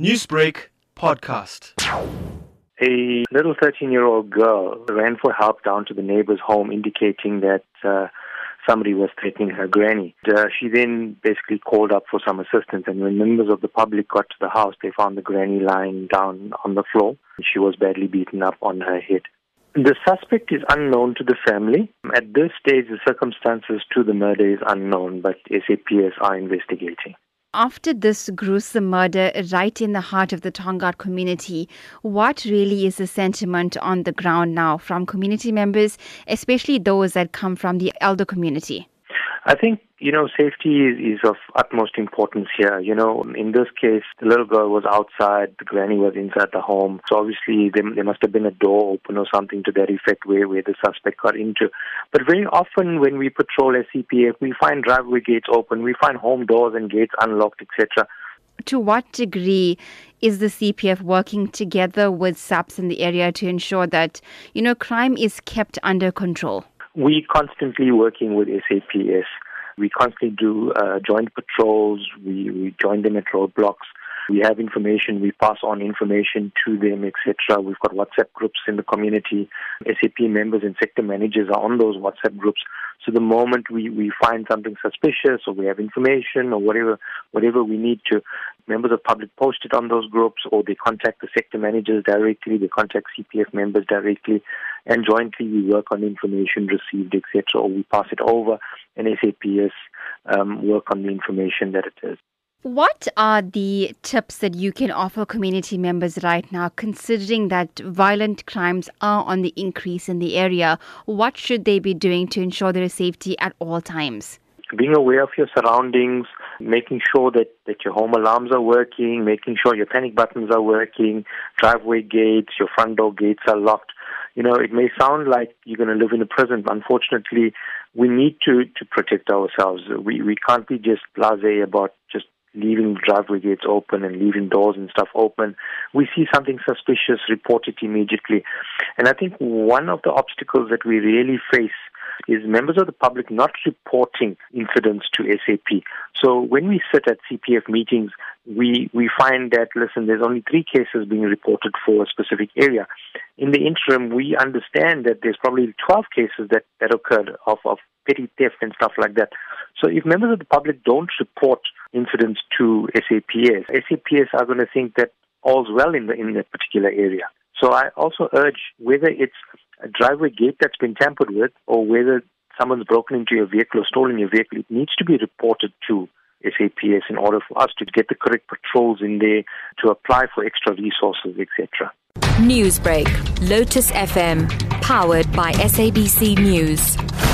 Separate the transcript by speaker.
Speaker 1: Newsbreak podcast.
Speaker 2: A little 13 year old girl ran for help down to the neighbor's home, indicating that uh, somebody was threatening her granny. Uh, she then basically called up for some assistance, and when members of the public got to the house, they found the granny lying down on the floor. She was badly beaten up on her head. The suspect is unknown to the family. At this stage, the circumstances to the murder is unknown, but SAPS are investigating.
Speaker 3: After this gruesome murder right in the heart of the Tongaat community, what really is the sentiment on the ground now from community members, especially those that come from the elder community?
Speaker 2: I think, you know, safety is, is of utmost importance here. You know, in this case, the little girl was outside, the granny was inside the home. So obviously there, there must have been a door open or something to that effect where, where the suspect got into. But very often when we patrol SAPS, we find driveway gates open, we find home doors and gates unlocked, etc.
Speaker 3: To what degree is the CPF working together with SAPS in the area to ensure that, you know, crime is kept under control?
Speaker 2: We constantly working with SAPS. We constantly do uh, joint patrols. We, we join them at roadblocks. We have information. We pass on information to them, etc. We've got WhatsApp groups in the community. SAP members and sector managers are on those WhatsApp groups. So the moment we, we find something suspicious or we have information or whatever whatever we need to, members of public post it on those groups or they contact the sector managers directly, they contact CPF members directly, and jointly we work on information received, etc. Or we pass it over, and SAPS um, work on the information that it is.
Speaker 3: What are the tips that you can offer community members right now, considering that violent crimes are on the increase in the area? What should they be doing to ensure their safety at all times?
Speaker 2: Being aware of your surroundings, making sure that, that your home alarms are working, making sure your panic buttons are working, driveway gates, your front door gates are locked. You know, it may sound like you're going to live in a prison. But unfortunately, we need to, to protect ourselves. We, we can't be just blasé about just leaving driveway gates open and leaving doors and stuff open. We see something suspicious, report it immediately. And I think one of the obstacles that we really face is members of the public not reporting incidents to SAP. So when we sit at CPF meetings, we, we find that, listen, there's only three cases being reported for a specific area. In the interim, we understand that there's probably 12 cases that, that occurred of, of petty theft and stuff like that. So if members of the public don't report incidents to SAPS, SAPS are going to think that all's well in the in that particular area. So I also urge whether it's a driveway gate that's been tampered with or whether someone's broken into your vehicle or stolen your vehicle, it needs to be reported to SAPS in order for us to get the correct patrols in there to apply for extra resources, etc.
Speaker 4: Newsbreak, Lotus FM, powered by SABC News.